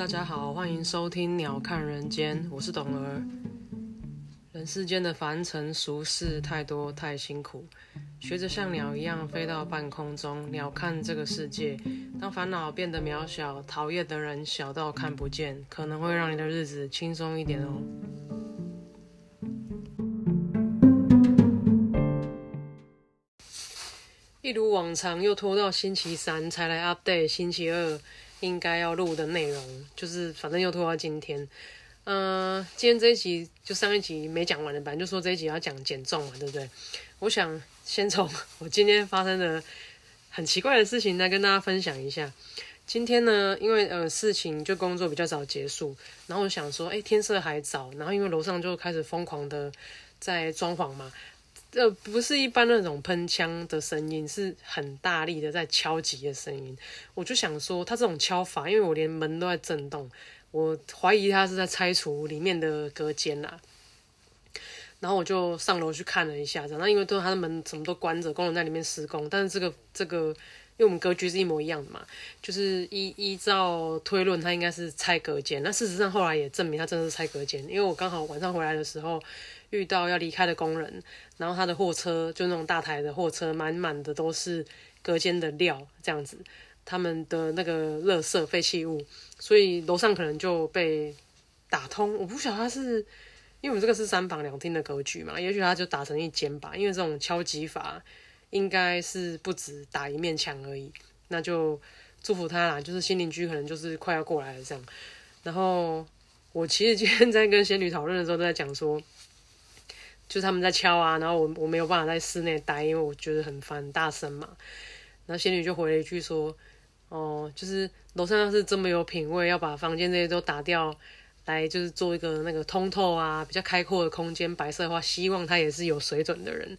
大家好，欢迎收听《鸟看人间》，我是董儿。人世间的凡尘俗事太多太辛苦，学着像鸟一样飞到半空中，鸟看这个世界。当烦恼变得渺小，讨厌的人小到看不见，可能会让你的日子轻松一点哦。一如往常，又拖到星期三才来 update 星期二应该要录的内容，就是反正又拖到今天。嗯，今天这一集就上一集没讲完的，反正就说这一集要讲减重嘛，对不对？我想先从我今天发生的很奇怪的事情来跟大家分享一下。今天呢，因为呃事情就工作比较早结束，然后我想说，哎，天色还早，然后因为楼上就开始疯狂的在装潢嘛。这不是一般那种喷枪的声音，是很大力的在敲击的声音。我就想说，他这种敲法，因为我连门都在震动，我怀疑他是在拆除里面的隔间啦。然后我就上楼去看了一下，然后因为都他的门什么都关着，工人在里面施工。但是这个这个，因为我们格局是一模一样的嘛，就是依依照推论，他应该是拆隔间。那事实上后来也证明他真的是拆隔间，因为我刚好晚上回来的时候。遇到要离开的工人，然后他的货车就那种大台的货车，满满的都是隔间的料，这样子，他们的那个垃圾废弃物，所以楼上可能就被打通。我不晓得他是，因为我们这个是三房两厅的格局嘛，也许他就打成一间吧。因为这种敲击法应该是不止打一面墙而已。那就祝福他啦，就是新邻居可能就是快要过来了这样。然后我其实今天在跟仙女讨论的时候，都在讲说。就是他们在敲啊，然后我我没有办法在室内待，因为我觉得很烦，大声嘛。然后仙女就回了一句说：“哦，就是楼上要是这么有品味，要把房间这些都打掉，来就是做一个那个通透啊，比较开阔的空间，白色的话，希望他也是有水准的人。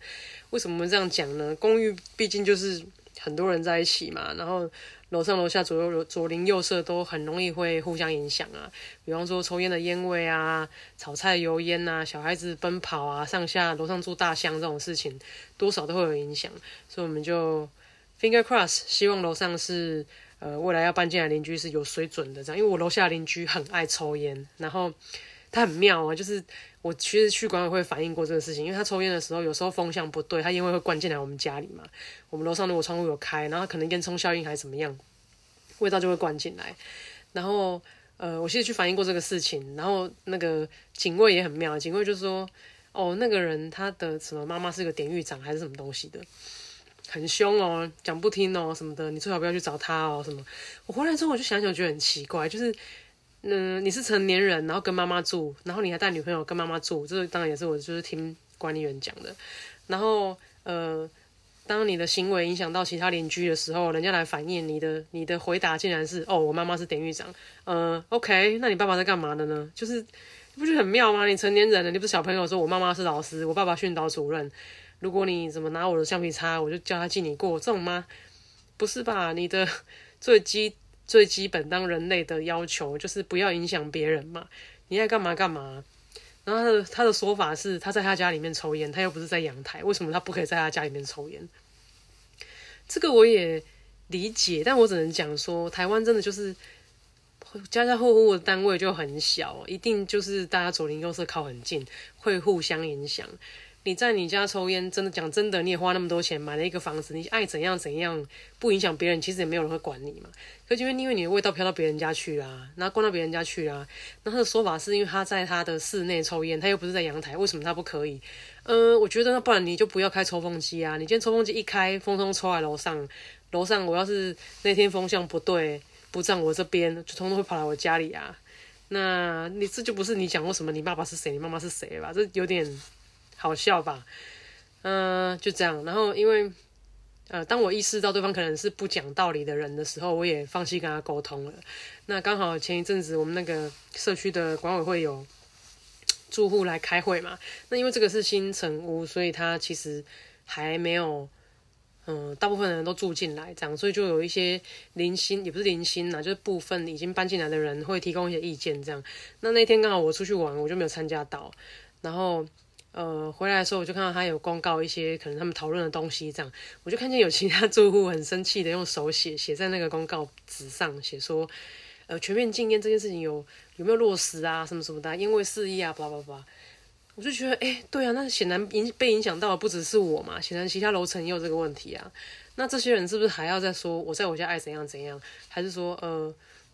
为什么这样讲呢？公寓毕竟就是很多人在一起嘛，然后。”楼上楼下左右左邻右舍都很容易会互相影响啊，比方说抽烟的烟味啊，炒菜油烟呐，小孩子奔跑啊，上下楼上住大象这种事情，多少都会有影响。所以我们就 finger cross，希望楼上是呃未来要搬进来邻居是有水准的这样，因为我楼下邻居很爱抽烟，然后他很妙啊，就是。我其实去管委会反映过这个事情，因为他抽烟的时候，有时候风向不对，他烟味会灌进来我们家里嘛。我们楼上如果窗户有开，然后可能烟囱效应还是怎么样，味道就会灌进来。然后，呃，我其实去反映过这个事情，然后那个警卫也很妙，警卫就说：“哦，那个人他的什么妈妈是个典狱长还是什么东西的，很凶哦，讲不听哦什么的，你最好不要去找他哦什么。”我回来之后我就想想，觉得很奇怪，就是。嗯，你是成年人，然后跟妈妈住，然后你还带女朋友跟妈妈住，这当然也是我就是听管理员讲的。然后呃，当你的行为影响到其他邻居的时候，人家来反映你的，你的回答竟然是哦，我妈妈是典狱长。呃，OK，那你爸爸在干嘛的呢？就是你不觉得很妙吗？你成年人了，你不是小朋友，说我妈妈是老师，我爸爸训导主任。如果你怎么拿我的橡皮擦，我就叫他记你过，这种吗？不是吧？你的 最基。最基本当人类的要求就是不要影响别人嘛，你爱干嘛干嘛。然后他的他的说法是他在他家里面抽烟，他又不是在阳台，为什么他不可以在他家里面抽烟？这个我也理解，但我只能讲说，台湾真的就是家家户户的单位就很小，一定就是大家左邻右舍靠很近，会互相影响。你在你家抽烟，真的讲真的，你也花那么多钱买了一个房子，你爱怎样怎样，不影响别人，其实也没有人会管你嘛。可是因为因为你的味道飘到别人家去啦，然后关到别人家去啦，那他的说法是因为他在他的室内抽烟，他又不是在阳台，为什么他不可以？呃，我觉得那不然你就不要开抽风机啊！你今天抽风机一开，风通抽来楼上，楼上我要是那天风向不对，不站我这边，就通通会跑来我家里啊。那你这就不是你讲过什么？你爸爸是谁？你妈妈是谁吧？这有点。好笑吧，嗯，就这样。然后因为，呃，当我意识到对方可能是不讲道理的人的时候，我也放弃跟他沟通了。那刚好前一阵子我们那个社区的管委会有住户来开会嘛，那因为这个是新城屋，所以他其实还没有，嗯，大部分人都住进来，这样，所以就有一些零星，也不是零星呐，就是部分已经搬进来的人会提供一些意见，这样。那那天刚好我出去玩，我就没有参加到，然后。呃，回来的时候我就看到他有公告一些可能他们讨论的东西，这样我就看见有其他住户很生气的用手写写在那个公告纸上，写说，呃全面禁烟这件事情有有没有落实啊，什么什么的，因为肆意啊，叭叭叭。我就觉得，哎，对啊，那显然影被影响到的不只是我嘛，显然其他楼层也有这个问题啊。那这些人是不是还要再说我在我家爱怎样怎样，还是说，呃，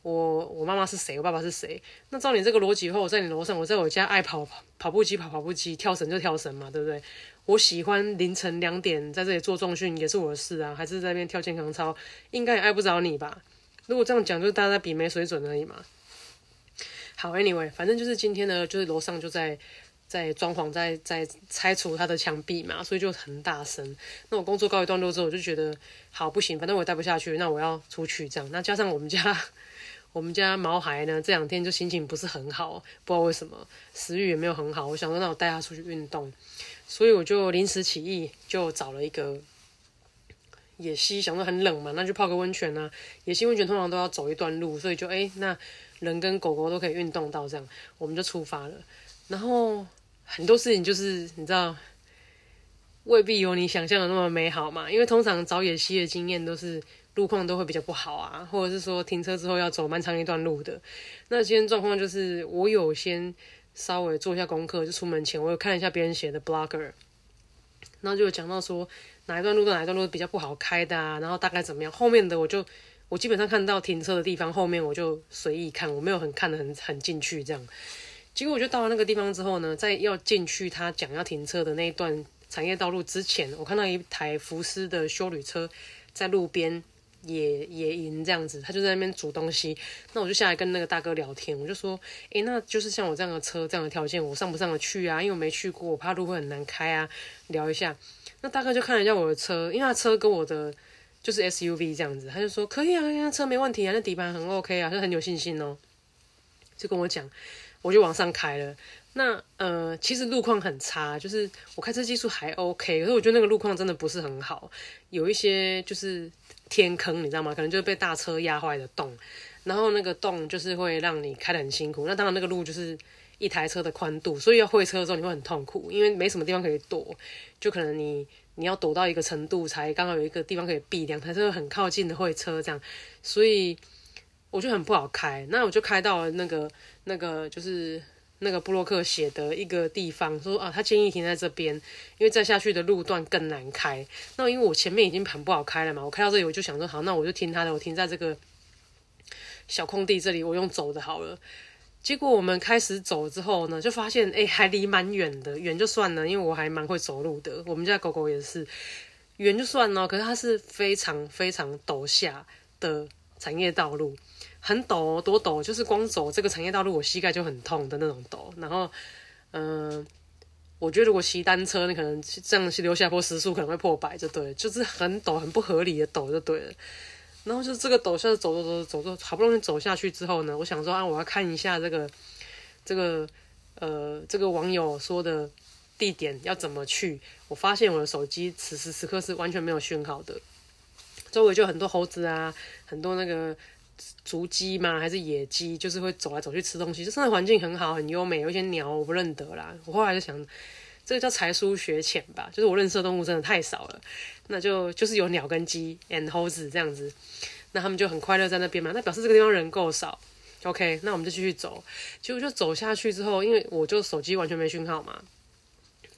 我我妈妈是谁，我爸爸是谁？那照你这个逻辑的话，我在你楼上，我在我家爱跑跑步机跑跑步机，跳绳就跳绳嘛，对不对？我喜欢凌晨两点在这里做重训也是我的事啊，还是在那边跳健康操，应该也碍不着你吧？如果这样讲，就是大家比没水准而已嘛。好，Anyway，反正就是今天呢，就是楼上就在。在装潢，在在拆除他的墙壁嘛，所以就很大声。那我工作告一段落之后，我就觉得好不行，反正我待不下去，那我要出去这样。那加上我们家我们家毛孩呢，这两天就心情不是很好，不知道为什么，食欲也没有很好。我想说，那我带他出去运动，所以我就临时起意，就找了一个野溪，想说很冷嘛，那就泡个温泉啊。野溪温泉通常都要走一段路，所以就哎，那人跟狗狗都可以运动到这样，我们就出发了。然后。很多事情就是你知道，未必有你想象的那么美好嘛。因为通常找野溪的经验都是路况都会比较不好啊，或者是说停车之后要走蛮长一段路的。那今天状况就是我有先稍微做一下功课，就出门前我有看一下别人写的 blogger，然后就有讲到说哪一段路跟哪一段路比较不好开的啊，然后大概怎么样。后面的我就我基本上看到停车的地方，后面我就随意看，我没有很看的很很进去这样。结果我就到了那个地方之后呢，在要进去他讲要停车的那一段产业道路之前，我看到一台福斯的修旅车在路边野野营这样子，他就在那边煮东西。那我就下来跟那个大哥聊天，我就说：“诶，那就是像我这样的车这样的条件，我上不上得去啊？因为我没去过，我怕路会很难开啊。”聊一下，那大哥就看了一下我的车，因为他车跟我的就是 SUV 这样子，他就说：“可以啊，那车没问题啊，那底盘很 OK 啊，就很有信心哦。”就跟我讲。我就往上开了，那呃，其实路况很差，就是我开车技术还 OK，可是我觉得那个路况真的不是很好，有一些就是天坑，你知道吗？可能就是被大车压坏的洞，然后那个洞就是会让你开得很辛苦。那当然那个路就是一台车的宽度，所以要会车的时候你会很痛苦，因为没什么地方可以躲，就可能你你要躲到一个程度才刚好有一个地方可以避，两台车很靠近的会车这样，所以。我就很不好开，那我就开到了那个那个就是那个布洛克写的一个地方，说啊，他建议停在这边，因为再下去的路段更难开。那因为我前面已经很不好开了嘛，我开到这里我就想说，好，那我就听他的，我停在这个小空地这里，我用走的好了。结果我们开始走之后呢，就发现哎，还离蛮远的，远就算了，因为我还蛮会走路的。我们家狗狗也是，远就算了，可是它是非常非常陡下的产业道路。很陡，多陡，就是光走这个产业道路，我膝盖就很痛的那种陡。然后，嗯，我觉得如果骑单车，你可能这样去留下坡，时速可能会破百，就对，就是很陡，很不合理的陡，就对了。然后就是这个陡下走走走走走，好不容易走下去之后呢，我想说啊，我要看一下这个这个呃这个网友说的地点要怎么去。我发现我的手机此时此刻是完全没有讯号的，周围就很多猴子啊，很多那个。竹鸡吗？还是野鸡？就是会走来走去吃东西，就生态环境很好，很优美。有一些鸟我不认得啦。我后来就想，这个叫才疏学浅吧，就是我认识的动物真的太少了。那就就是有鸟跟鸡，and 猴子这样子，那他们就很快乐在那边嘛。那表示这个地方人够少。OK，那我们就继续走。结果就走下去之后，因为我就手机完全没讯号嘛，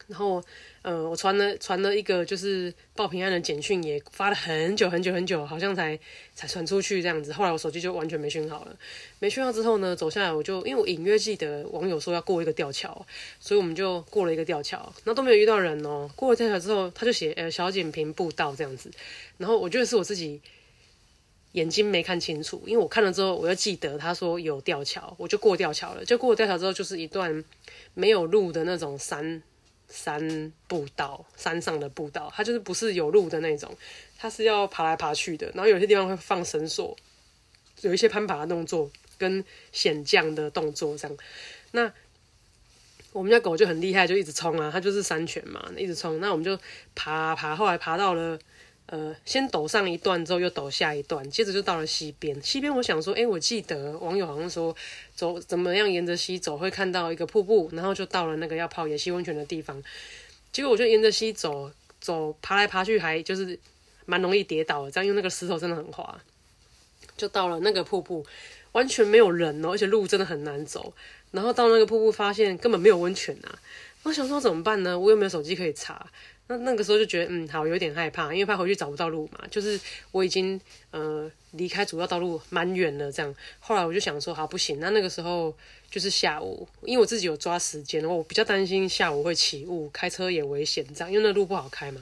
然后。呃，我传了传了一个就是报平安的简讯，也发了很久很久很久，好像才才传出去这样子。后来我手机就完全没讯号了，没讯号之后呢，走下来我就因为我隐约记得网友说要过一个吊桥，所以我们就过了一个吊桥，然后都没有遇到人哦。过了吊桥之后，他就写呃小简平步道这样子，然后我觉得是我自己眼睛没看清楚，因为我看了之后，我又记得他说有吊桥，我就过吊桥了。就过了吊桥之后，就是一段没有路的那种山。山步道，山上的步道，它就是不是有路的那种，它是要爬来爬去的。然后有些地方会放绳索，有一些攀爬的动作跟险降的动作这样。那我们家狗就很厉害，就一直冲啊，它就是山犬嘛，一直冲。那我们就爬爬，后来爬到了。呃，先抖上一段之后又抖下一段，接着就到了西边。西边我想说，哎，我记得网友好像说走怎么样沿着溪走会看到一个瀑布，然后就到了那个要泡野溪温泉的地方。结果我就沿着溪走，走爬来爬去还就是蛮容易跌倒的，这样因为那个石头真的很滑。就到了那个瀑布，完全没有人哦，而且路真的很难走。然后到那个瀑布，发现根本没有温泉啊！我想说怎么办呢？我又没有手机可以查。那那个时候就觉得，嗯，好，有点害怕，因为怕回去找不到路嘛。就是我已经呃离开主要道路蛮远了，这样。后来我就想说，好，不行。那那个时候就是下午，因为我自己有抓时间，我比较担心下午会起雾，开车也危险，这样，因为那路不好开嘛。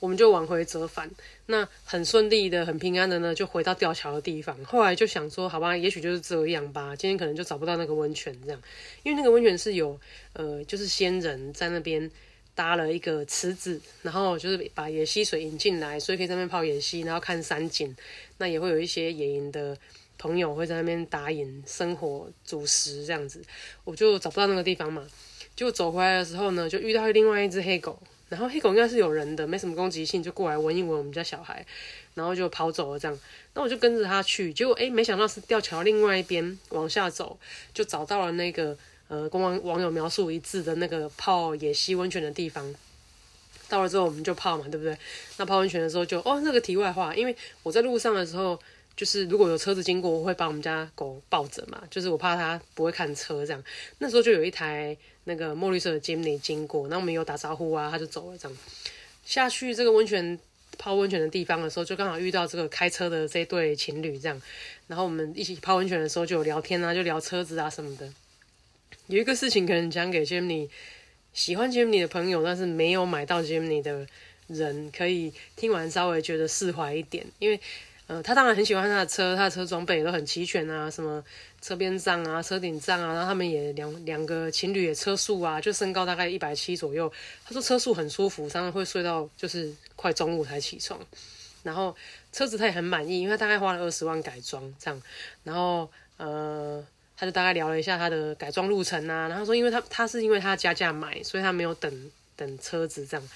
我们就往回折返，那很顺利的、很平安的呢，就回到吊桥的地方。后来就想说，好吧，也许就是这样吧。今天可能就找不到那个温泉，这样，因为那个温泉是有呃，就是仙人在那边搭了一个池子，然后就是把野溪水引进来，所以可以在那边泡野溪，然后看山景。那也会有一些野营的朋友会在那边打野、生火、煮食这样子。我就找不到那个地方嘛，就走回来的时候呢，就遇到另外一只黑狗。然后黑狗应该是有人的，没什么攻击性，就过来闻一闻我们家小孩，然后就跑走了这样。那我就跟着他去，结果哎，没想到是吊桥另外一边往下走，就找到了那个呃跟网网友描述一致的那个泡野溪温泉的地方。到了之后我们就泡嘛，对不对？那泡温泉的时候就哦，那个题外话，因为我在路上的时候。就是如果有车子经过，我会把我们家狗抱着嘛，就是我怕它不会看车这样。那时候就有一台那个墨绿色的 Jimny 经过，那我们有打招呼啊，它就走了这样。下去这个温泉泡温泉的地方的时候，就刚好遇到这个开车的这对情侣这样。然后我们一起泡温泉的时候就有聊天啊，就聊车子啊什么的。有一个事情可能讲给 Jimmy 喜欢 Jimmy 的朋友，但是没有买到 Jimmy 的人，可以听完稍微觉得释怀一点，因为。呃，他当然很喜欢他的车，他的车装备都很齐全啊，什么车边帐啊、车顶帐啊，然后他们也两两个情侣也车速啊，就身高大概一百七左右。他说车速很舒服，常常会睡到就是快中午才起床。然后车子他也很满意，因为他大概花了二十万改装这样。然后呃，他就大概聊了一下他的改装路程啊，然后说因为他他是因为他加价买，所以他没有等等车子这样。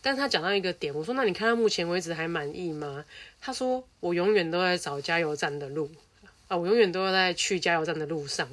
但是他讲到一个点，我说那你看到目前为止还满意吗？他说我永远都在找加油站的路啊，我永远都在去加油站的路上。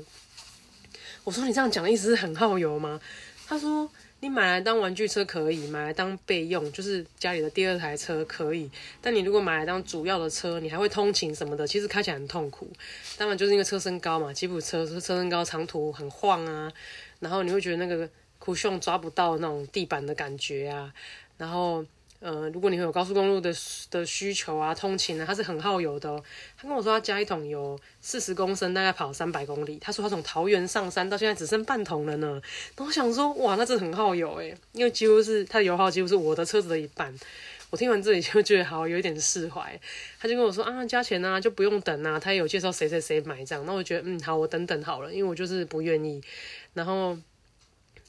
我说你这样讲的意思是很耗油吗？他说你买来当玩具车可以，买来当备用，就是家里的第二台车可以。但你如果买来当主要的车，你还会通勤什么的，其实开起来很痛苦。当然就是因为车身高嘛，吉普车车身高，长途很晃啊，然后你会觉得那个 cushion 抓不到那种地板的感觉啊。然后，呃，如果你有高速公路的的需求啊，通勤啊，它是很耗油的哦。他跟我说，他加一桶油四十公升，大概跑三百公里。他说他从桃园上山到现在只剩半桶了呢。那我想说，哇，那真的很耗油诶，因为几乎是他的油耗几乎是我的车子的一半。我听完这里就觉得好有一点释怀。他就跟我说啊，加钱啊，就不用等啊。他也有介绍谁谁谁买这样，那我觉得嗯好，我等等好了，因为我就是不愿意。然后。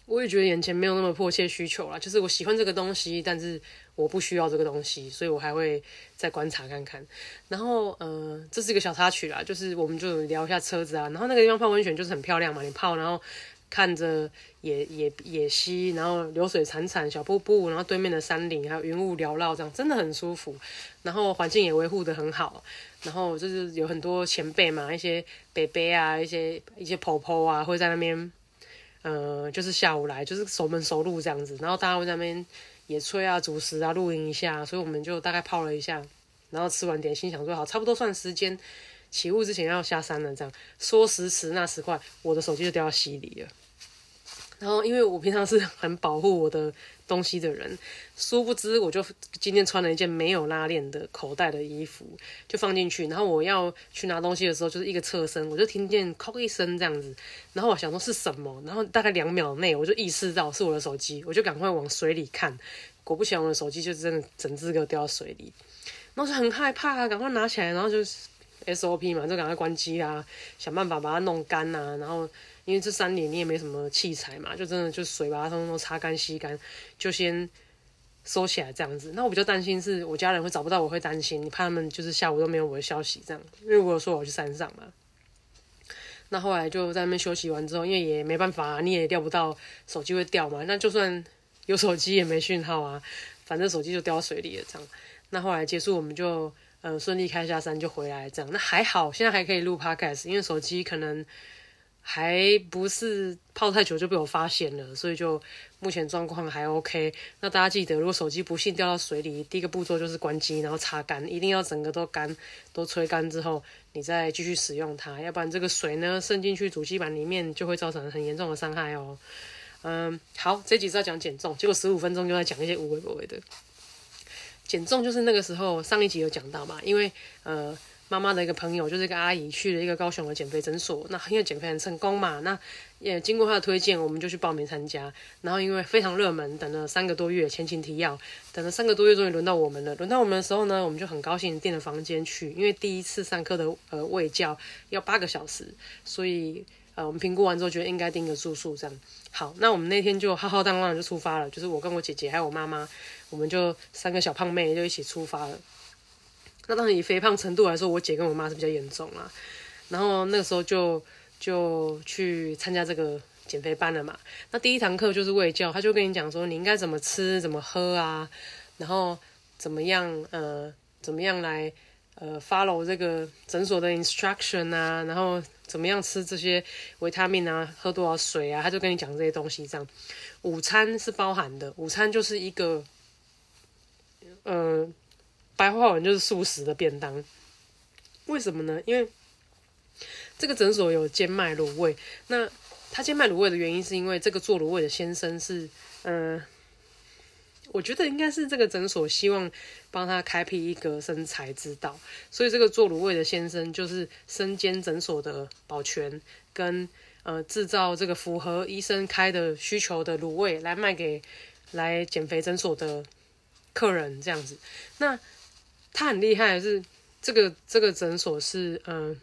我也觉得眼前没有那么迫切需求啦，就是我喜欢这个东西，但是我不需要这个东西，所以我还会再观察看看。然后，呃，这是一个小插曲啦，就是我们就聊一下车子啊。然后那个地方泡温泉就是很漂亮嘛，你泡，然后看着野野野溪，然后流水潺潺，小瀑布，然后对面的山林，还有云雾缭绕，这样真的很舒服。然后环境也维护的很好，然后就是有很多前辈嘛，一些伯伯啊，一些一些婆婆啊，会在那边。呃，就是下午来，就是熟门熟路这样子，然后大家会在那边野炊啊、煮食啊、露营一下，所以我们就大概泡了一下，然后吃完点心，想说好，差不多算时间，起雾之前要下山了，这样说时迟那时快，我的手机就掉到溪里了。然后，因为我平常是很保护我的东西的人，殊不知我就今天穿了一件没有拉链的口袋的衣服，就放进去。然后我要去拿东西的时候，就是一个侧身，我就听见“叩”一声这样子。然后我想说是什么，然后大概两秒内我就意识到是我的手机，我就赶快往水里看。果不其然，我的手机就真的整只给我掉到水里。然后就很害怕，赶快拿起来，然后就 SOP 嘛，就赶快关机啊，想办法把它弄干啊，然后。因为这三年你也没什么器材嘛，就真的就水把它通通擦干吸干，就先收起来这样子。那我比较担心是我家人会找不到，我会担心，你怕他们就是下午都没有我的消息这样。因为我有说我去山上嘛，那后来就在那边休息完之后，因为也没办法，你也钓不到，手机会掉嘛。那就算有手机也没讯号啊，反正手机就掉水里了这样。那后来结束，我们就嗯顺利开下山就回来这样。那还好，现在还可以录 podcast，因为手机可能。还不是泡太久就被我发现了，所以就目前状况还 OK。那大家记得，如果手机不幸掉到水里，第一个步骤就是关机，然后擦干，一定要整个都干，都吹干之后，你再继续使用它，要不然这个水呢渗进去主机板里面，就会造成很严重的伤害哦。嗯，好，这集是要讲减重，结果十五分钟就在讲一些无微不微的。减重就是那个时候上一集有讲到嘛，因为呃。妈妈的一个朋友，就是一个阿姨，去了一个高雄的减肥诊所。那因为减肥很成功嘛，那也经过她的推荐，我们就去报名参加。然后因为非常热门，等了三个多月，前情提要，等了三个多月，终于轮到我们了。轮到我们的时候呢，我们就很高兴订了房间去，因为第一次上课的呃卫教要八个小时，所以呃我们评估完之后觉得应该订个住宿这样。好，那我们那天就浩浩荡荡就出发了，就是我跟我姐姐还有我妈妈，我们就三个小胖妹就一起出发了。那当然以肥胖程度来说，我姐跟我妈是比较严重啦。然后那个时候就就去参加这个减肥班了嘛。那第一堂课就是喂教，他就跟你讲说你应该怎么吃、怎么喝啊，然后怎么样呃怎么样来呃 follow 这个诊所的 instruction 啊，然后怎么样吃这些维他命啊，喝多少水啊，他就跟你讲这些东西。这样午餐是包含的，午餐就是一个呃。白话文就是素食的便当，为什么呢？因为这个诊所有兼卖卤味。那他兼卖卤味的原因，是因为这个做卤味的先生是，嗯，我觉得应该是这个诊所希望帮他开辟一个生财之道，所以这个做卤味的先生就是身兼诊所的保全，跟呃制造这个符合医生开的需求的卤味来卖给来减肥诊所的客人这样子。那他很厉害的，是这个这个诊所是嗯，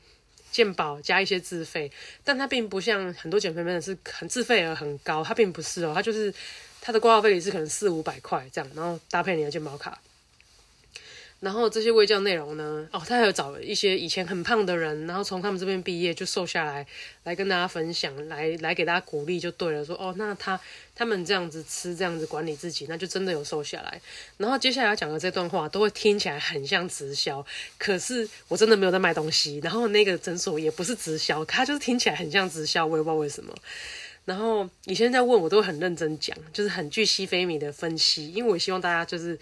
健保加一些自费，但他并不像很多减肥门诊是很自费额很高，他并不是哦，他就是他的挂号费是可能四五百块这样，然后搭配你的健保卡。然后这些微教内容呢？哦，他还有找一些以前很胖的人，然后从他们这边毕业就瘦下来，来跟大家分享，来来给大家鼓励就对了。说哦，那他他们这样子吃，这样子管理自己，那就真的有瘦下来。然后接下来要讲的这段话，都会听起来很像直销，可是我真的没有在卖东西。然后那个诊所也不是直销，他就是听起来很像直销，我也不知道为什么。然后以前在问我，都会很认真讲，就是很具西非米的分析，因为我希望大家就是。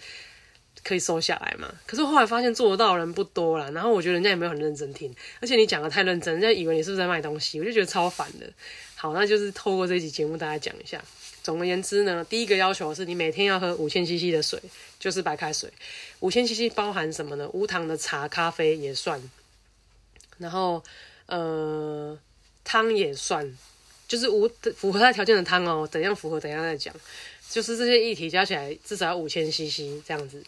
可以收下来嘛？可是后来发现做得到的人不多了。然后我觉得人家也没有很认真听，而且你讲的太认真，人家以为你是不是在卖东西，我就觉得超烦的。好，那就是透过这集节目，大家讲一下。总而言之呢，第一个要求是你每天要喝五千 CC 的水，就是白开水。五千 CC 包含什么呢？无糖的茶、咖啡也算，然后呃汤也算，就是无符合它条件的汤哦。怎样符合？等下再讲。就是这些议题加起来至少要五千 CC 这样子，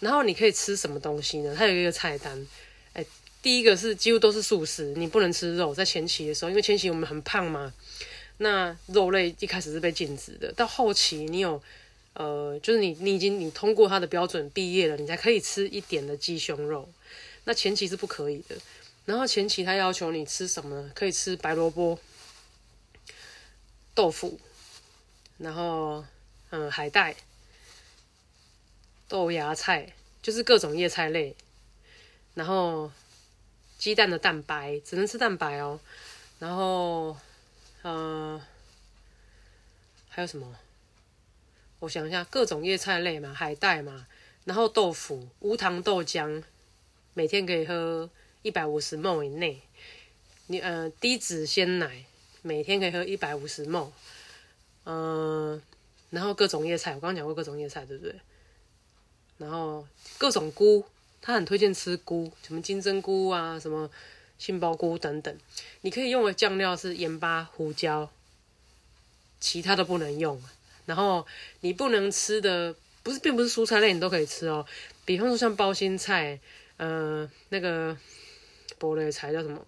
然后你可以吃什么东西呢？它有一个菜单，哎，第一个是几乎都是素食，你不能吃肉。在前期的时候，因为前期我们很胖嘛，那肉类一开始是被禁止的。到后期你有，呃，就是你你已经你通过它的标准毕业了，你才可以吃一点的鸡胸肉。那前期是不可以的。然后前期他要求你吃什么？可以吃白萝卜、豆腐，然后。嗯，海带、豆芽菜，就是各种叶菜类。然后鸡蛋的蛋白只能吃蛋白哦。然后，呃，还有什么？我想一下，各种叶菜类嘛，海带嘛。然后豆腐，无糖豆浆，每天可以喝一百五十 ml 以内。你呃，低脂鲜奶，每天可以喝一百五十 ml。嗯。然后各种叶菜，我刚刚讲过各种叶菜，对不对？然后各种菇，他很推荐吃菇，什么金针菇啊，什么杏鲍菇等等。你可以用的酱料是盐巴、胡椒，其他的不能用。然后你不能吃的，不是并不是蔬菜类，你都可以吃哦。比方说像包心菜，呃，那个菠萝菜叫什么？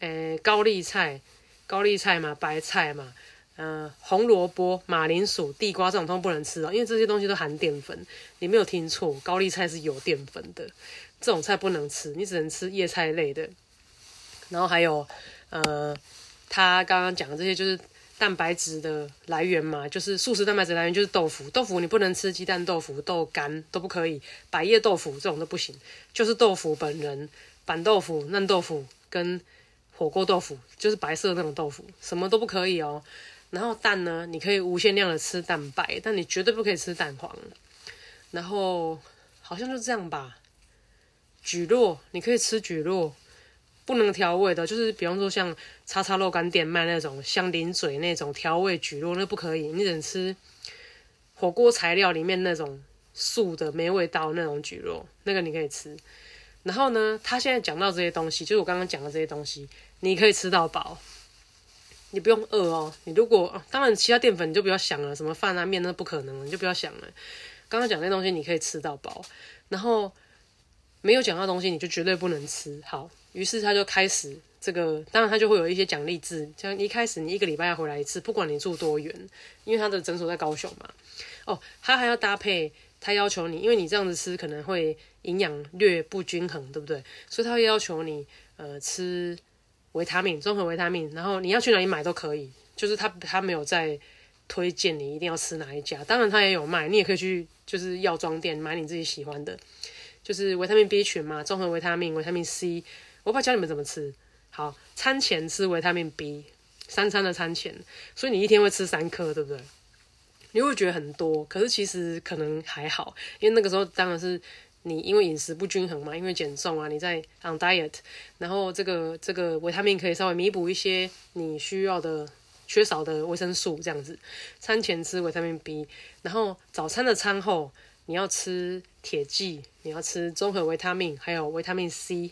诶，高丽菜，高丽菜嘛，白菜嘛。嗯，红萝卜、马铃薯、地瓜这种都不能吃哦，因为这些东西都含淀粉。你没有听错，高丽菜是有淀粉的，这种菜不能吃，你只能吃叶菜类的。然后还有，呃，他刚刚讲的这些就是蛋白质的来源嘛，就是素食蛋白质来源就是豆腐。豆腐你不能吃鸡蛋豆腐、豆干都不可以，百叶豆腐这种都不行，就是豆腐本人、板豆腐、嫩豆腐跟火锅豆腐，就是白色那种豆腐，什么都不可以哦。然后蛋呢，你可以无限量的吃蛋白，但你绝对不可以吃蛋黄。然后好像就这样吧。蒟蒻你可以吃蒟蒻，不能调味的，就是比方说像叉叉肉干店卖那种香菱嘴那种调味蒟蒻，那不可以，你只能吃火锅材料里面那种素的没味道那种蒟蒻，那个你可以吃。然后呢，他现在讲到这些东西，就是我刚刚讲的这些东西，你可以吃到饱。你不用饿哦。你如果当然其他淀粉你就不要想了，什么饭啊面那不可能，你就不要想了。刚刚讲那东西你可以吃到饱，然后没有讲到东西你就绝对不能吃。好，于是他就开始这个，当然他就会有一些奖励制，像一开始你一个礼拜要回来一次，不管你住多远，因为他的诊所在高雄嘛。哦，他还要搭配，他要求你，因为你这样子吃可能会营养略不均衡，对不对？所以他会要求你呃吃。维他命，综合维他命，然后你要去哪里买都可以，就是他他没有在推荐你一定要吃哪一家，当然他也有卖，你也可以去就是药妆店买你自己喜欢的，就是维他命 B 群嘛，综合维他命、维他命 C，我不教你们怎么吃。好，餐前吃维他命 B，三餐的餐前，所以你一天会吃三颗，对不对？你会觉得很多，可是其实可能还好，因为那个时候当然是。你因为饮食不均衡嘛，因为减重啊，你在 on diet，然后这个这个维他命可以稍微弥补一些你需要的缺少的维生素，这样子。餐前吃维他命 B，然后早餐的餐后你要吃铁剂，你要吃综合维他命，还有维他命 C，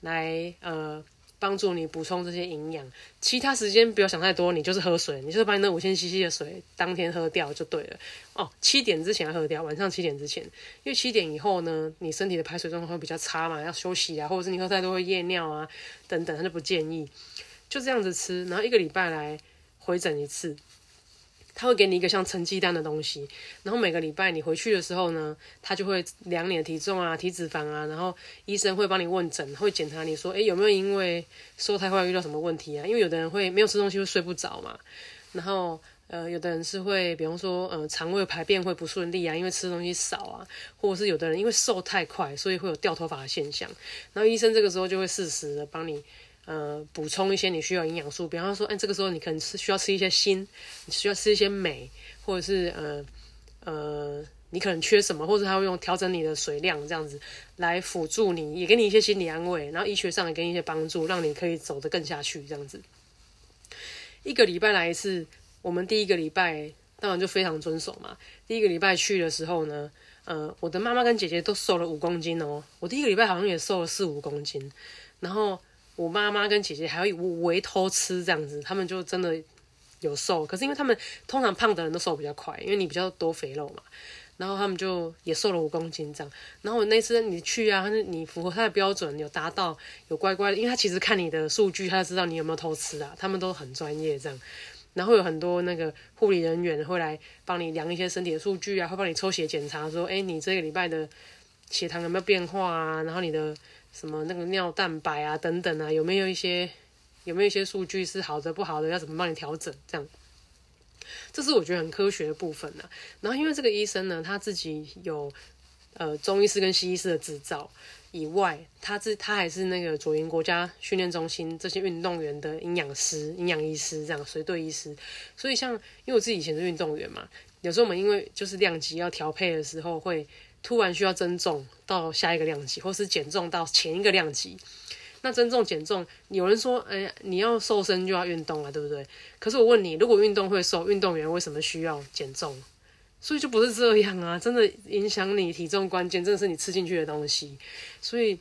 来呃。帮助你补充这些营养，其他时间不要想太多，你就是喝水，你就是把你那五千 CC 的水当天喝掉就对了。哦，七点之前要喝掉，晚上七点之前，因为七点以后呢，你身体的排水状况会比较差嘛，要休息啊，或者是你喝太多会夜尿啊等等，他就不建议。就这样子吃，然后一个礼拜来回诊一次。他会给你一个像成绩单的东西，然后每个礼拜你回去的时候呢，他就会量你的体重啊、体脂肪啊，然后医生会帮你问诊，会检查你说，诶有没有因为瘦太快遇到什么问题啊？因为有的人会没有吃东西会睡不着嘛，然后呃，有的人是会，比方说呃，肠胃排便会不顺利啊，因为吃东西少啊，或者是有的人因为瘦太快，所以会有掉头发的现象，然后医生这个时候就会适时的帮你。呃，补充一些你需要营养素，比方说，哎，这个时候你可能是需要吃一些锌，你需要吃一些镁，或者是呃呃，你可能缺什么，或者他会用调整你的水量这样子来辅助你，也给你一些心理安慰，然后医学上也给你一些帮助，让你可以走得更下去这样子。一个礼拜来一次，我们第一个礼拜当然就非常遵守嘛。第一个礼拜去的时候呢，呃，我的妈妈跟姐姐都瘦了五公斤哦，我第一个礼拜好像也瘦了四五公斤，然后。我妈妈跟姐姐还要围偷吃这样子，他们就真的有瘦。可是因为他们通常胖的人都瘦比较快，因为你比较多肥肉嘛。然后他们就也瘦了五公斤这样。然后我那次你去啊，你符合他的标准，有达到，有乖乖，因为他其实看你的数据，他知道你有没有偷吃啊。他们都很专业这样。然后有很多那个护理人员会来帮你量一些身体的数据啊，会帮你抽血检查，说，哎，你这个礼拜的血糖有没有变化啊？然后你的。什么那个尿蛋白啊等等啊，有没有一些有没有一些数据是好的不好的，要怎么帮你调整？这样，这是我觉得很科学的部分呢。然后因为这个医生呢，他自己有呃中医师跟西医师的执照以外，他自他还是那个左营国家训练中心这些运动员的营养师、营养医师这样随队医师。所以像因为我自己以前是运动员嘛，有时候我们因为就是量级要调配的时候会。突然需要增重到下一个量级，或是减重到前一个量级，那增重减重，有人说，哎，你要瘦身就要运动啊，对不对？可是我问你，如果运动会瘦，运动员为什么需要减重？所以就不是这样啊，真的影响你体重关键，真的是你吃进去的东西，所以。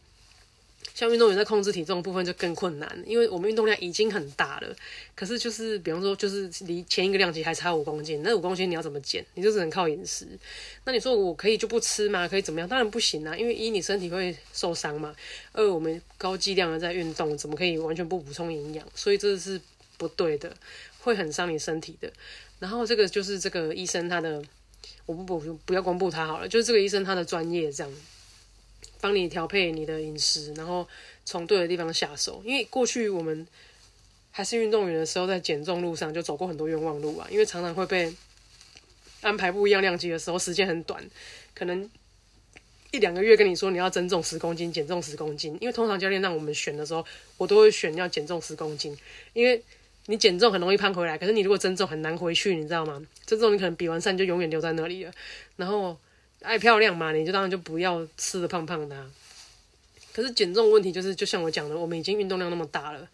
像运动员在控制体重部分就更困难，因为我们运动量已经很大了，可是就是比方说，就是离前一个量级还差五公斤，那五公斤你要怎么减？你就只能靠饮食。那你说我可以就不吃吗？可以怎么样？当然不行啊，因为一你身体会受伤嘛，二我们高剂量的在运动，怎么可以完全不补充营养？所以这是不对的，会很伤你身体的。然后这个就是这个医生他的，我不不不要公布他好了，就是这个医生他的专业这样。帮你调配你的饮食，然后从对的地方下手。因为过去我们还是运动员的时候，在减重路上就走过很多冤枉路啊。因为常常会被安排不一样量级的时候，时间很短，可能一两个月跟你说你要增重十公斤，减重十公斤，因为通常教练让我们选的时候，我都会选要减重十公斤，因为你减重很容易胖回来，可是你如果增重很难回去，你知道吗？增重你可能比完赛就永远留在那里了。然后爱漂亮嘛，你就当然就不要吃的胖胖的。可是减重问题就是，就像我讲的，我们已经运动量那么大了，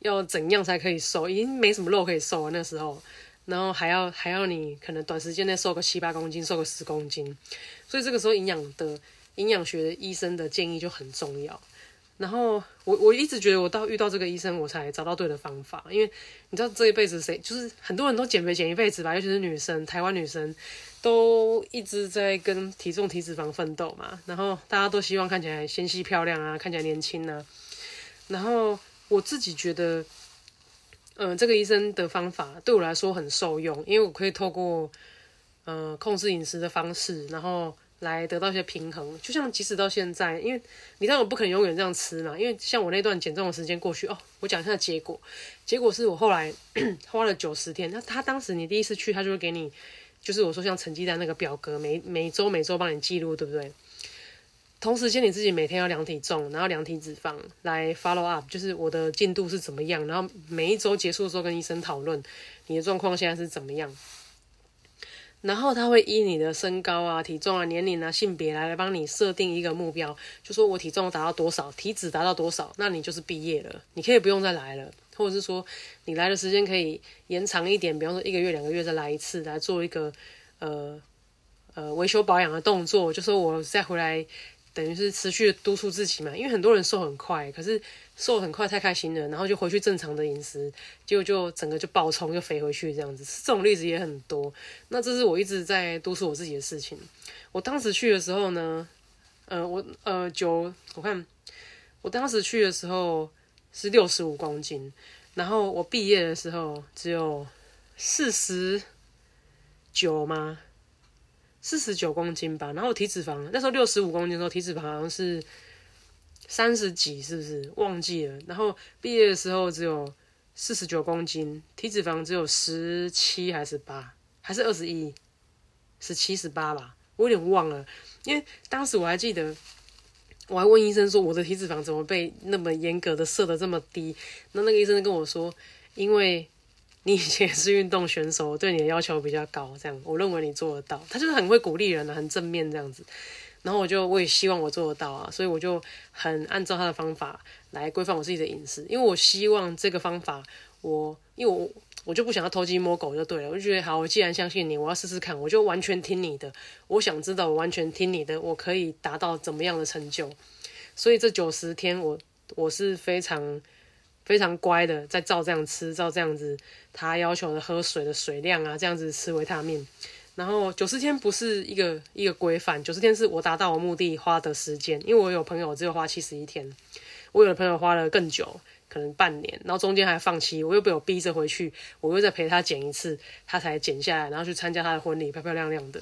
要怎样才可以瘦？已经没什么肉可以瘦了那时候，然后还要还要你可能短时间内瘦个七八公斤，瘦个十公斤，所以这个时候营养的营养学的医生的建议就很重要。然后我我一直觉得我到遇到这个医生，我才找到对的方法，因为你知道这一辈子谁就是很多人都减肥减一辈子吧，尤其是女生，台湾女生。都一直在跟体重、体脂肪奋斗嘛，然后大家都希望看起来纤细漂亮啊，看起来年轻啊。然后我自己觉得，嗯，这个医生的方法对我来说很受用，因为我可以透过呃控制饮食的方式，然后来得到一些平衡。就像即使到现在，因为你知道我不可能永远这样吃嘛，因为像我那段减重的时间过去哦，我讲一下结果，结果是我后来 花了九十天，那他当时你第一次去，他就会给你。就是我说像成绩单那个表格，每每周每周帮你记录，对不对？同时间你自己每天要量体重，然后量体脂肪来 follow up，就是我的进度是怎么样。然后每一周结束的时候跟医生讨论你的状况现在是怎么样。然后他会依你的身高啊、体重啊、年龄啊、性别来来帮你设定一个目标，就说我体重达到多少，体脂达到多少，那你就是毕业了，你可以不用再来了。或者是说，你来的时间可以延长一点，比方说一个月、两个月再来一次，来做一个呃呃维修保养的动作。就说我再回来，等于是持续督促自己嘛。因为很多人瘦很快，可是瘦很快太开心了，然后就回去正常的饮食，结果就整个就爆冲，就肥回去这样子。这种例子也很多。那这是我一直在督促我自己的事情。我当时去的时候呢，呃，我呃九，我看我当时去的时候。是六十五公斤，然后我毕业的时候只有四十九吗？四十九公斤吧。然后体脂肪那时候六十五公斤的时候，体脂肪好像是三十几，是不是？忘记了。然后毕业的时候只有四十九公斤，体脂肪只有十七还是八，还是二十一？十七十八吧，我有点忘了，因为当时我还记得。我还问医生说：“我的体脂肪怎么被那么严格的设的这么低？”那那个医生跟我说：“因为你以前是运动选手，对你的要求比较高，这样我认为你做得到。”他就是很会鼓励人的，很正面这样子。然后我就我也希望我做得到啊，所以我就很按照他的方法来规范我自己的饮食，因为我希望这个方法，我因为我。我就不想要偷鸡摸狗就对了，我就觉得好，我既然相信你，我要试试看，我就完全听你的。我想知道，我完全听你的，我可以达到怎么样的成就？所以这九十天，我我是非常非常乖的，在照这样吃，照这样子他要求的喝水的水量啊，这样子吃维他命。然后九十天不是一个一个规范，九十天是我达到我目的花的时间，因为我有朋友只有花七十一天，我有的朋友花了更久。可能半年，然后中间还放弃，我又被我逼着回去，我又再陪他减一次，他才减下来，然后去参加他的婚礼，漂漂亮亮的。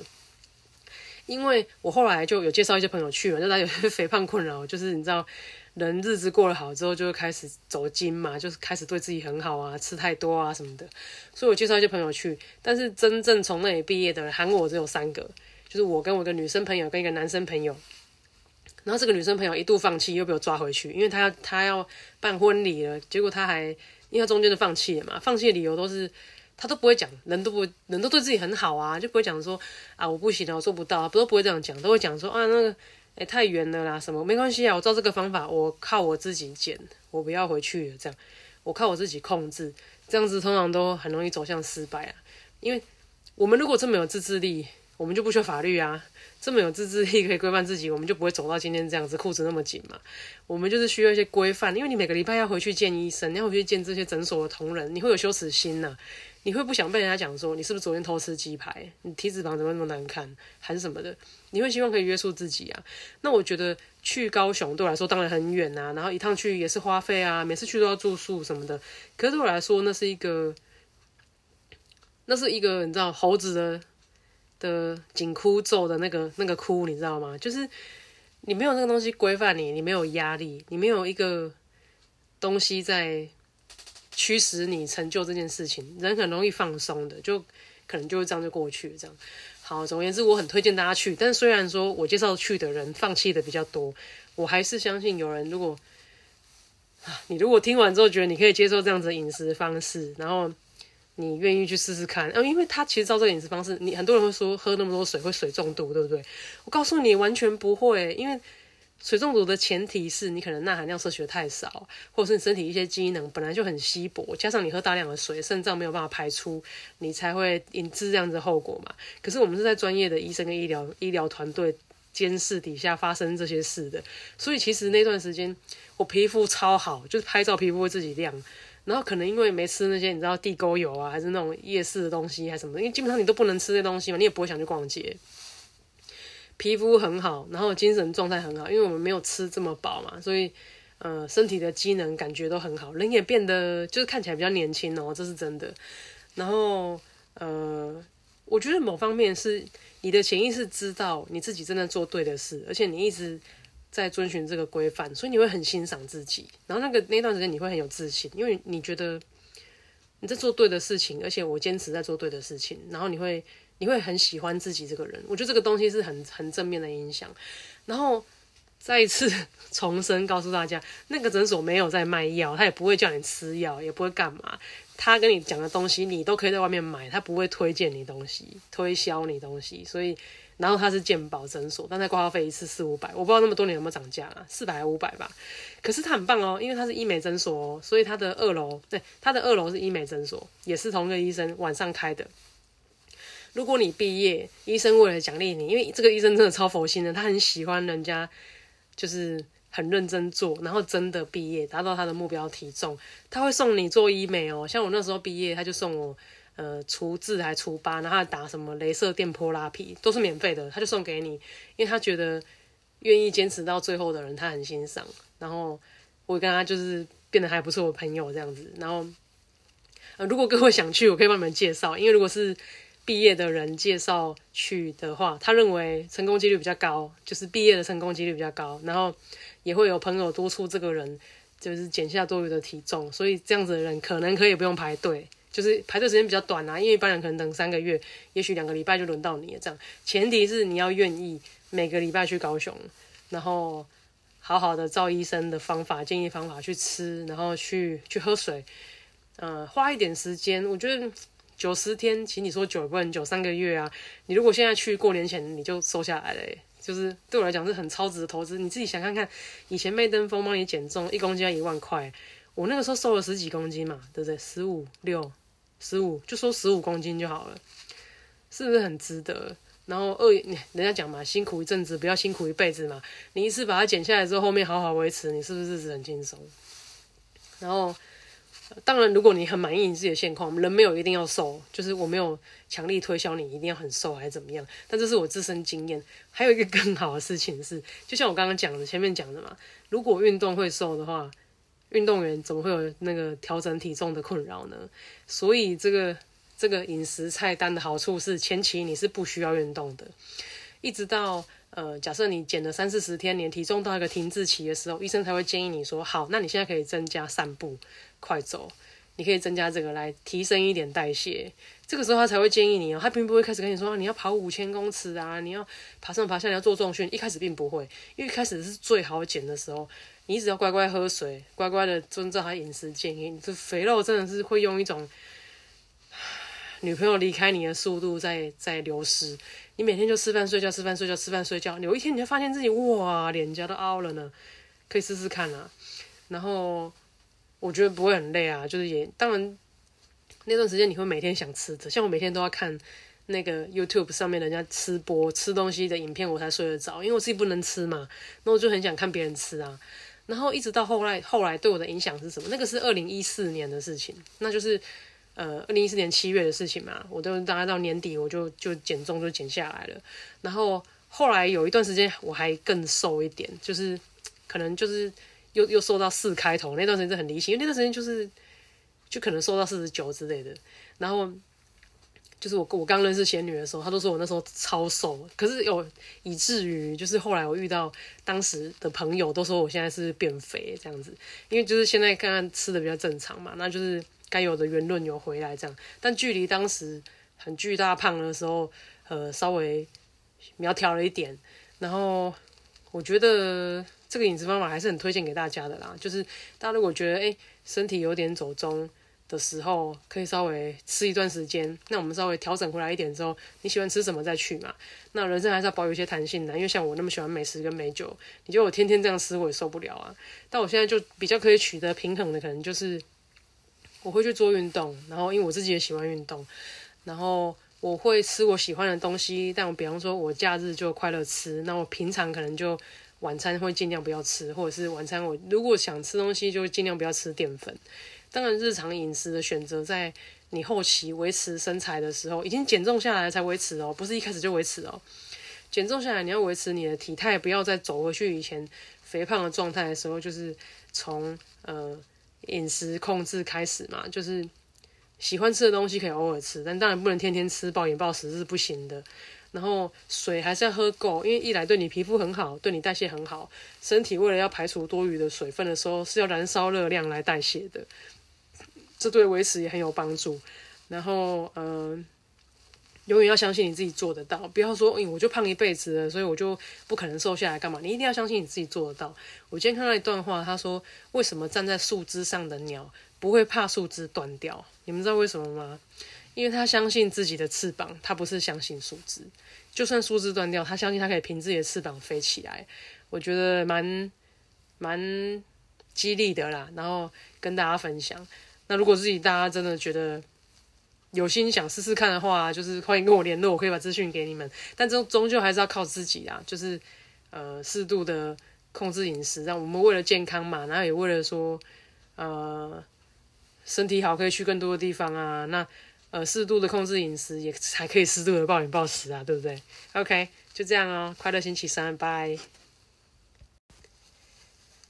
因为我后来就有介绍一些朋友去嘛，就他有肥胖困扰，就是你知道，人日子过得好之后，就会开始走精嘛，就是开始对自己很好啊，吃太多啊什么的。所以我介绍一些朋友去，但是真正从那里毕业的韩国只有三个，就是我跟我的女生朋友跟一个男生朋友。然后这个女生朋友一度放弃，又被我抓回去，因为她要她要办婚礼了。结果她还因为中间就放弃了嘛，放弃的理由都是她都不会讲，人都不人都对自己很好啊，就不会讲说啊我不行了，我做不到，不都不会这样讲，都会讲说啊那个哎太远了啦什么没关系啊，我照这个方法，我靠我自己减，我不要回去了这样，我靠我自己控制，这样子通常都很容易走向失败啊，因为我们如果这么有自制力，我们就不需要法律啊。这么有自制力可以规范自己，我们就不会走到今天这样子，裤子那么紧嘛。我们就是需要一些规范，因为你每个礼拜要回去见医生，你要回去见这些诊所的同仁，你会有羞耻心呐，你会不想被人家讲说你是不是昨天偷吃鸡排，你体脂肪怎么那么难看，还是什么的，你会希望可以约束自己啊。那我觉得去高雄对我来说当然很远啊，然后一趟去也是花费啊，每次去都要住宿什么的，可是对我来说那是一个，那是一个你知道猴子的。的紧箍咒的那个那个箍，你知道吗？就是你没有那个东西规范你，你没有压力，你没有一个东西在驱使你成就这件事情，人很容易放松的，就可能就会这样就过去了这样。好，总而言之，我很推荐大家去。但虽然说我介绍去的人放弃的比较多，我还是相信有人如果啊，你如果听完之后觉得你可以接受这样子的饮食方式，然后你愿意去试试看，呃，因为他其实照这个饮食方式，你很多人会说喝那么多水会水中毒，对不对？我告诉你，完全不会，因为。水中毒的前提是你可能钠含量摄取的太少，或者是你身体一些机能本来就很稀薄，加上你喝大量的水，肾脏没有办法排出，你才会引致这样子的后果嘛。可是我们是在专业的医生跟医疗医疗团队监视底下发生这些事的，所以其实那段时间我皮肤超好，就是拍照皮肤会自己亮。然后可能因为没吃那些你知道地沟油啊，还是那种夜市的东西，还是什么，因为基本上你都不能吃那东西嘛，你也不会想去逛街。皮肤很好，然后精神状态很好，因为我们没有吃这么饱嘛，所以呃身体的机能感觉都很好，人也变得就是看起来比较年轻哦，这是真的。然后呃，我觉得某方面是你的潜意识知道你自己正在做对的事，而且你一直在遵循这个规范，所以你会很欣赏自己。然后那个那段时间你会很有自信，因为你觉得你在做对的事情，而且我坚持在做对的事情，然后你会。你会很喜欢自己这个人，我觉得这个东西是很很正面的影响。然后再一次 重申告诉大家，那个诊所没有在卖药，他也不会叫你吃药，也不会干嘛。他跟你讲的东西，你都可以在外面买，他不会推荐你东西，推销你东西。所以，然后他是健保诊所，但在挂号费一次四五百，我不知道那么多年有没有涨价啊，四百还五百吧。可是他很棒哦，因为他是医美诊所哦，所以他的二楼对他的二楼是医美诊所，也是同一个医生晚上开的。如果你毕业，医生为了奖励你，因为这个医生真的超佛心的，他很喜欢人家就是很认真做，然后真的毕业达到他的目标体重，他会送你做医美哦。像我那时候毕业，他就送我呃除痣还除疤，然后打什么镭射电波拉皮，都是免费的，他就送给你，因为他觉得愿意坚持到最后的人，他很欣赏。然后我跟他就是变得还不错的朋友这样子。然后呃，如果各位想去，我可以帮你们介绍，因为如果是。毕业的人介绍去的话，他认为成功几率比较高，就是毕业的成功几率比较高，然后也会有朋友督促这个人，就是减下多余的体重，所以这样子的人可能可以不用排队，就是排队时间比较短啊，因为一般人可能等三个月，也许两个礼拜就轮到你了。这样前提是你要愿意每个礼拜去高雄，然后好好的照医生的方法建议方法去吃，然后去去喝水，呃，花一点时间，我觉得。九十天，请你说九不能九三个月啊！你如果现在去过年前你就瘦下来了，就是对我来讲是很超值的投资。你自己想看看，以前麦登峰帮你减重一公斤要一万块，我那个时候瘦了十几公斤嘛，对不对？十五六，十五就说十五公斤就好了，是不是很值得？然后二，人家讲嘛，辛苦一阵子不要辛苦一辈子嘛。你一次把它减下来之后，后面好好维持，你是不是日子很轻松？然后。当然，如果你很满意你自己的现况，人没有一定要瘦，就是我没有强力推销你一定要很瘦还是怎么样。但这是我自身经验。还有一个更好的事情是，就像我刚刚讲的，前面讲的嘛，如果运动会瘦的话，运动员怎么会有那个调整体重的困扰呢？所以这个这个饮食菜单的好处是，前期你是不需要运动的，一直到。呃，假设你减了三四十天，你体重到一个停滞期的时候，医生才会建议你说，好，那你现在可以增加散步、快走，你可以增加这个来提升一点代谢。这个时候他才会建议你哦，他并不会开始跟你说你要跑五千公尺啊，你要爬上爬下，你要做重训。一开始并不会，因为一开始是最好减的时候，你只要乖乖喝水，乖乖的遵照他饮食建议，你这肥肉真的是会用一种女朋友离开你的速度在在流失。你每天就吃饭睡觉吃饭睡觉吃饭睡觉，有一天你就发现自己哇脸颊都凹了呢，可以试试看啊。然后我觉得不会很累啊，就是也当然那段时间你会每天想吃的，像我每天都要看那个 YouTube 上面人家吃播吃东西的影片，我才睡得着，因为我自己不能吃嘛，那我就很想看别人吃啊。然后一直到后来后来对我的影响是什么？那个是二零一四年的事情，那就是。呃，二零一四年七月的事情嘛，我都大概到年底我就就减重就减下来了。然后后来有一段时间我还更瘦一点，就是可能就是又又瘦到四开头那段时间很离奇，因为那段时间就是就可能瘦到四十九之类的。然后就是我我刚认识仙女的时候，她都说我那时候超瘦，可是有以至于就是后来我遇到当时的朋友都说我现在是变肥这样子，因为就是现在看看吃的比较正常嘛，那就是。该有的圆润有回来，这样，但距离当时很巨大胖的时候，呃稍微苗条了一点。然后我觉得这个饮食方法还是很推荐给大家的啦，就是大家如果觉得哎身体有点走中。的时候可以稍微吃一段时间，那我们稍微调整回来一点之后，你喜欢吃什么再去嘛。那人生还是要保有一些弹性的，因为像我那么喜欢美食跟美酒，你觉得我天天这样吃我也受不了啊。但我现在就比较可以取得平衡的，可能就是我会去做运动，然后因为我自己也喜欢运动，然后我会吃我喜欢的东西。但我比方说我假日就快乐吃，那我平常可能就晚餐会尽量不要吃，或者是晚餐我如果想吃东西就尽量不要吃淀粉。当然，日常饮食的选择，在你后期维持身材的时候，已经减重下来才维持哦，不是一开始就维持哦。减重下来，你要维持你的体态，不要再走回去以前肥胖的状态的时候，就是从呃饮食控制开始嘛。就是喜欢吃的东西可以偶尔吃，但当然不能天天吃，暴饮暴食是不行的。然后水还是要喝够，因为一来对你皮肤很好，对你代谢很好。身体为了要排除多余的水分的时候，是要燃烧热量来代谢的。这对维持也很有帮助，然后嗯，永远要相信你自己做得到，不要说哎，我就胖一辈子了，所以我就不可能瘦下来干嘛？你一定要相信你自己做得到。我今天看到一段话，他说：“为什么站在树枝上的鸟不会怕树枝断掉？你们知道为什么吗？因为他相信自己的翅膀，他不是相信树枝。就算树枝断掉，他相信他可以凭自己的翅膀飞起来。我觉得蛮蛮激励的啦，然后跟大家分享。”那如果自己大家真的觉得有心想试试看的话，就是欢迎跟我联络，我可以把资讯给你们。但终终究还是要靠自己啊，就是呃适度的控制饮食，让我们为了健康嘛，然后也为了说呃身体好，可以去更多的地方啊。那呃适度的控制饮食，也才可以适度的暴饮暴食啊，对不对？OK，就这样哦，快乐星期三，拜。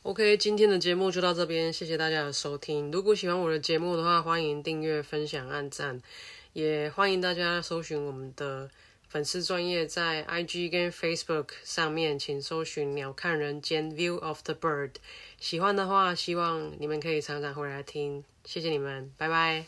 OK，今天的节目就到这边，谢谢大家的收听。如果喜欢我的节目的话，欢迎订阅、分享、按赞，也欢迎大家搜寻我们的粉丝专业在 IG 跟 Facebook 上面，请搜寻“鸟看人间 View of the Bird”。喜欢的话，希望你们可以常常回来听，谢谢你们，拜拜。